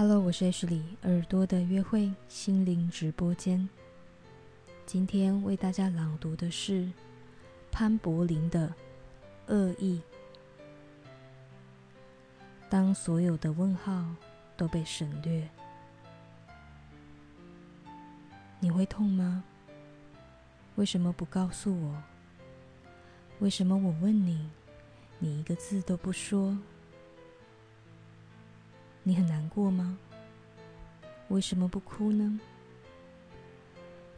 Hello，我是 H 里耳朵的约会心灵直播间。今天为大家朗读的是潘柏林的《恶意》。当所有的问号都被省略，你会痛吗？为什么不告诉我？为什么我问你，你一个字都不说？你很难过吗？为什么不哭呢？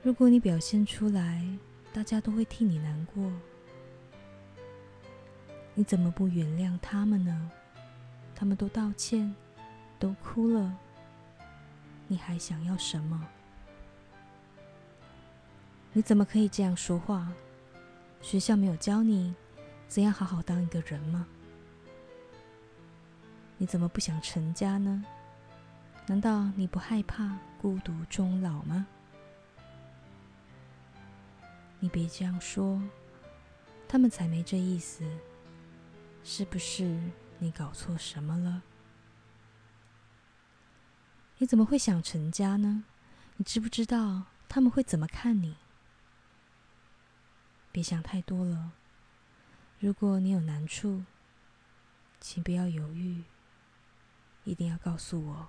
如果你表现出来，大家都会替你难过。你怎么不原谅他们呢？他们都道歉，都哭了，你还想要什么？你怎么可以这样说话？学校没有教你怎样好好当一个人吗？你怎么不想成家呢？难道你不害怕孤独终老吗？你别这样说，他们才没这意思。是不是你搞错什么了？你怎么会想成家呢？你知不知道他们会怎么看你？别想太多了。如果你有难处，请不要犹豫。一定要告诉我。